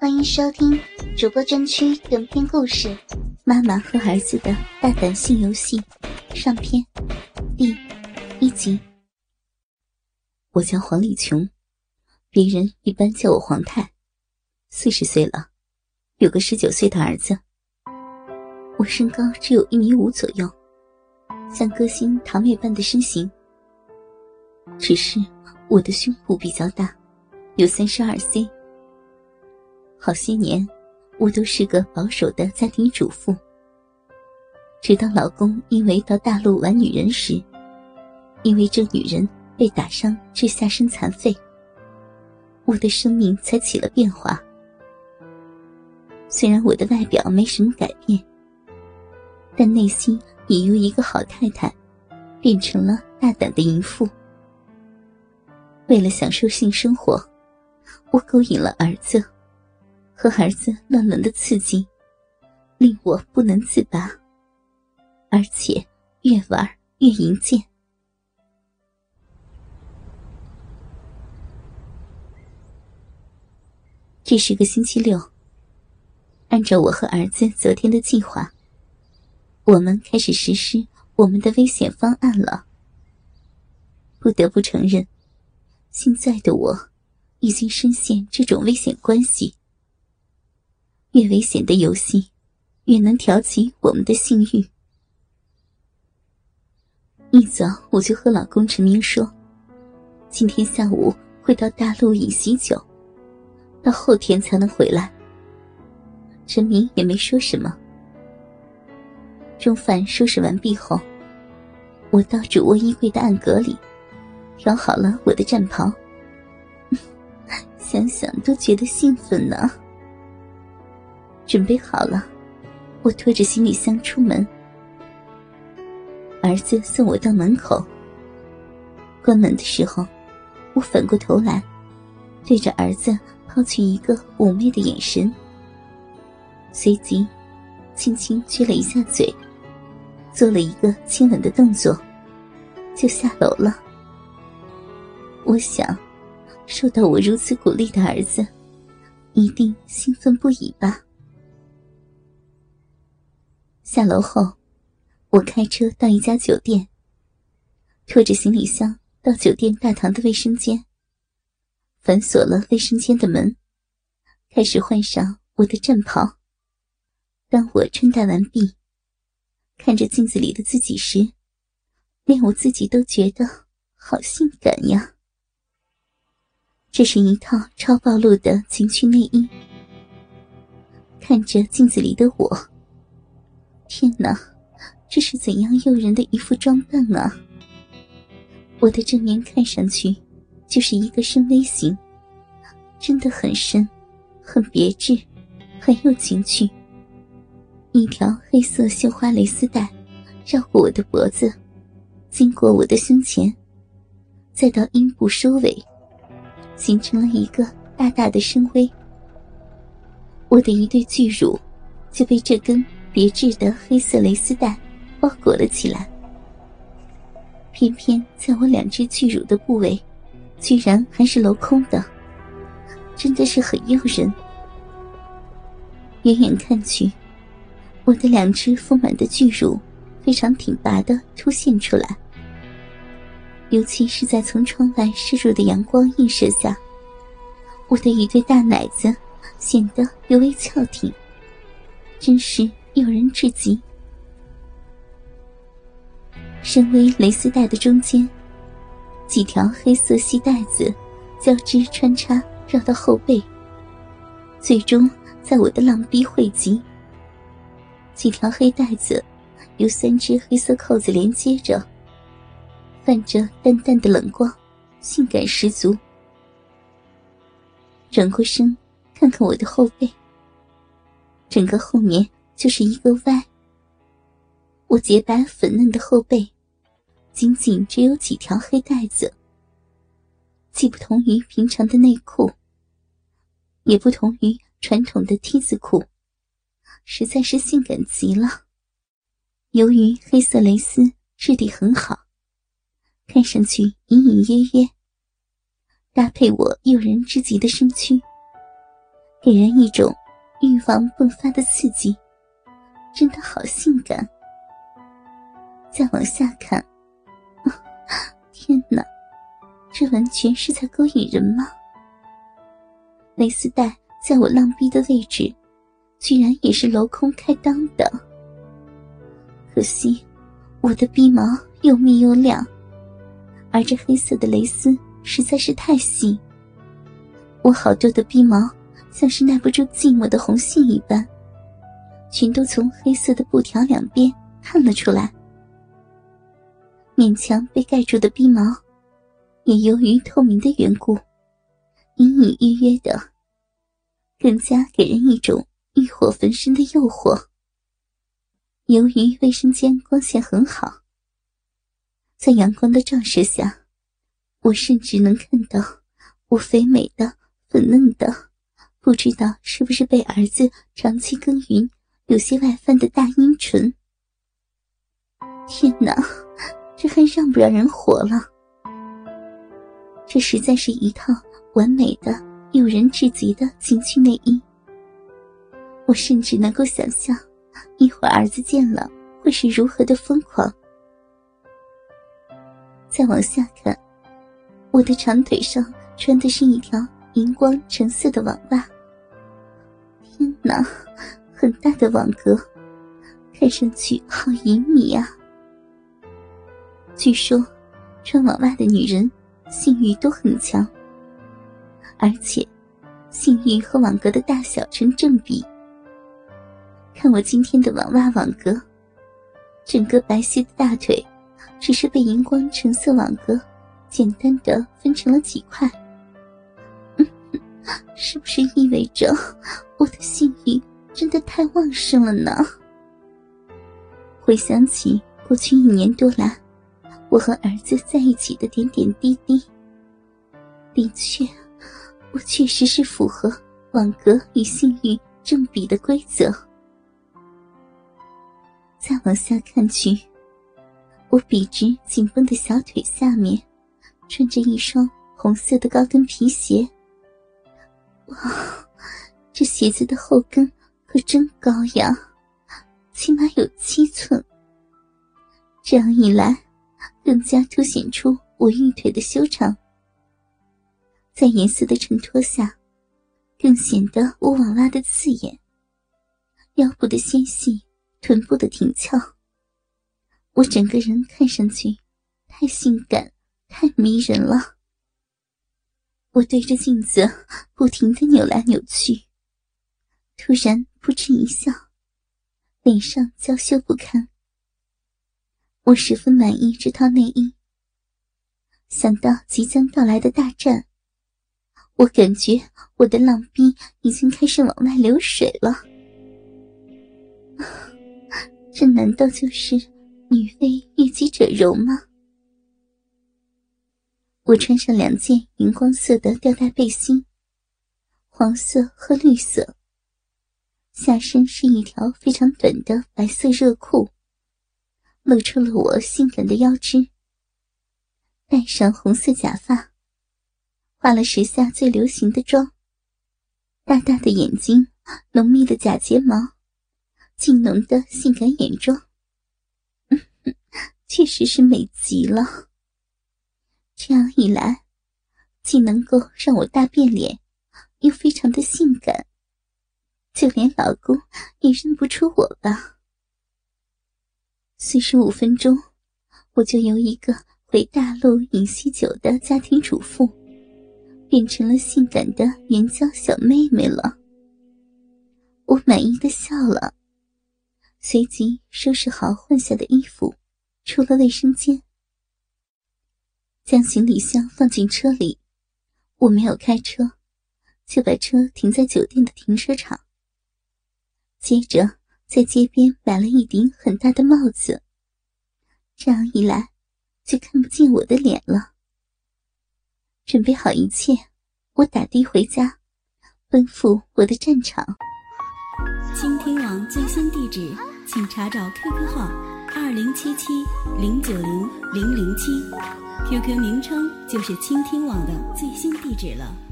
欢迎收听主播专区短篇故事《妈妈和儿子的大胆性游戏》上篇，第一集。我叫黄丽琼，别人一般叫我黄太，四十岁了，有个十九岁的儿子。我身高只有一米五左右，像歌星唐月般的身形，只是我的胸部比较大，有三十二 C。好些年，我都是个保守的家庭主妇。直到老公因为到大陆玩女人时，因为这女人被打伤致下身残废，我的生命才起了变化。虽然我的外表没什么改变，但内心也由一个好太太，变成了大胆的淫妇。为了享受性生活，我勾引了儿子。和儿子乱伦的刺激，令我不能自拔，而且越玩越淫贱。这是个星期六，按照我和儿子昨天的计划，我们开始实施我们的危险方案了。不得不承认，现在的我已经深陷这种危险关系。越危险的游戏，越能挑起我们的性欲。一早我就和老公陈明说，今天下午会到大陆饮喜酒，到后天才能回来。陈明也没说什么。中饭收拾完毕后，我到主卧衣柜的暗格里，调好了我的战袍。想想都觉得兴奋呢。准备好了，我拖着行李箱出门。儿子送我到门口。关门的时候，我反过头来，对着儿子抛去一个妩媚的眼神，随即轻轻撅了一下嘴，做了一个亲吻的动作，就下楼了。我想，受到我如此鼓励的儿子，一定兴奋不已吧。下楼后，我开车到一家酒店，拖着行李箱到酒店大堂的卫生间，反锁了卫生间的门，开始换上我的战袍。当我穿戴完毕，看着镜子里的自己时，连我自己都觉得好性感呀！这是一套超暴露的情趣内衣。看着镜子里的我。天哪，这是怎样诱人的一副装扮啊！我的正面看上去就是一个深 V 型，真的很深，很别致，很有情趣。一条黑色绣花蕾丝带绕过我的脖子，经过我的胸前，再到阴部收尾，形成了一个大大的深 V。我的一对巨乳就被这根。别致的黑色蕾丝带包裹了起来，偏偏在我两只巨乳的部位，居然还是镂空的，真的是很诱人。远远看去，我的两只丰满的巨乳非常挺拔的凸现出来，尤其是在从窗外射入的阳光映射下，我的一对大奶子显得尤为翘挺，真是。诱人至极。深 V 蕾丝带的中间，几条黑色细带子交织穿插，绕到后背，最终在我的浪逼汇集。几条黑带子由三只黑色扣子连接着，泛着淡淡的冷光，性感十足。转过身，看看我的后背，整个后面。就是一个歪。我洁白粉嫩的后背，仅仅只有几条黑带子，既不同于平常的内裤，也不同于传统的 T 字裤，实在是性感极了。由于黑色蕾丝质地很好，看上去隐隐约约，搭配我诱人之极的身躯，给人一种欲望迸发的刺激，真的好性感。再往下看，天哪，这完全是在勾引人吗？蕾丝带在我浪逼的位置，居然也是镂空开裆的。可惜，我的鼻毛又密又亮，而这黑色的蕾丝实在是太细，我好多的鼻毛像是耐不住寂寞的红杏一般，全都从黑色的布条两边探了出来。勉强被盖住的鼻毛，也由于透明的缘故，隐隐约约的，更加给人一种欲火焚身的诱惑。由于卫生间光线很好，在阳光的照射下，我甚至能看到我肥美的、粉嫩的，不知道是不是被儿子长期耕耘有些外翻的大阴唇。天哪！这还让不让人活了？这实在是一套完美的、诱人至极的情趣内衣。我甚至能够想象，一会儿儿子见了会是如何的疯狂。再往下看，我的长腿上穿的是一条荧光橙色的网袜。天哪，很大的网格，看上去好隐秘啊！据说，穿网袜的女人性欲都很强，而且性欲和网格的大小成正比。看我今天的网袜网格，整个白皙的大腿只是被荧光橙色网格简单的分成了几块，是不是意味着我的性欲真的太旺盛了呢？回想起过去一年多来。我和儿子在一起的点点滴滴，的确，我确实是符合网格与性欲正比的规则。再往下看去，我笔直紧绷的小腿下面，穿着一双红色的高跟皮鞋。哇，这鞋子的后跟可真高呀，起码有七寸。这样一来。更加凸显出我玉腿的修长，在颜色的衬托下，更显得我网袜的刺眼。腰部的纤细，臀部的挺翘，我整个人看上去太性感、太迷人了。我对着镜子不停的扭来扭去，突然扑哧一笑，脸上娇羞不堪。我十分满意这套内衣。想到即将到来的大战，我感觉我的浪逼已经开始往外流水了。这难道就是女为悦己者容吗？我穿上两件荧光色的吊带背心，黄色和绿色。下身是一条非常短的白色热裤。露出了我性感的腰肢，戴上红色假发，化了时下最流行的妆，大大的眼睛，浓密的假睫毛，劲浓的性感眼妆，确实是美极了。这样一来，既能够让我大变脸，又非常的性感，就连老公也认不出我吧。四十五分钟，我就由一个回大陆饮喜酒的家庭主妇，变成了性感的援交小妹妹了。我满意的笑了，随即收拾好换下的衣服，出了卫生间，将行李箱放进车里。我没有开车，就把车停在酒店的停车场。接着。在街边买了一顶很大的帽子，这样一来就看不见我的脸了。准备好一切，我打的回家，奔赴我的战场。倾听网最新地址，请查找 QQ 号二零七七零九零零零七，QQ 名称就是倾听网的最新地址了。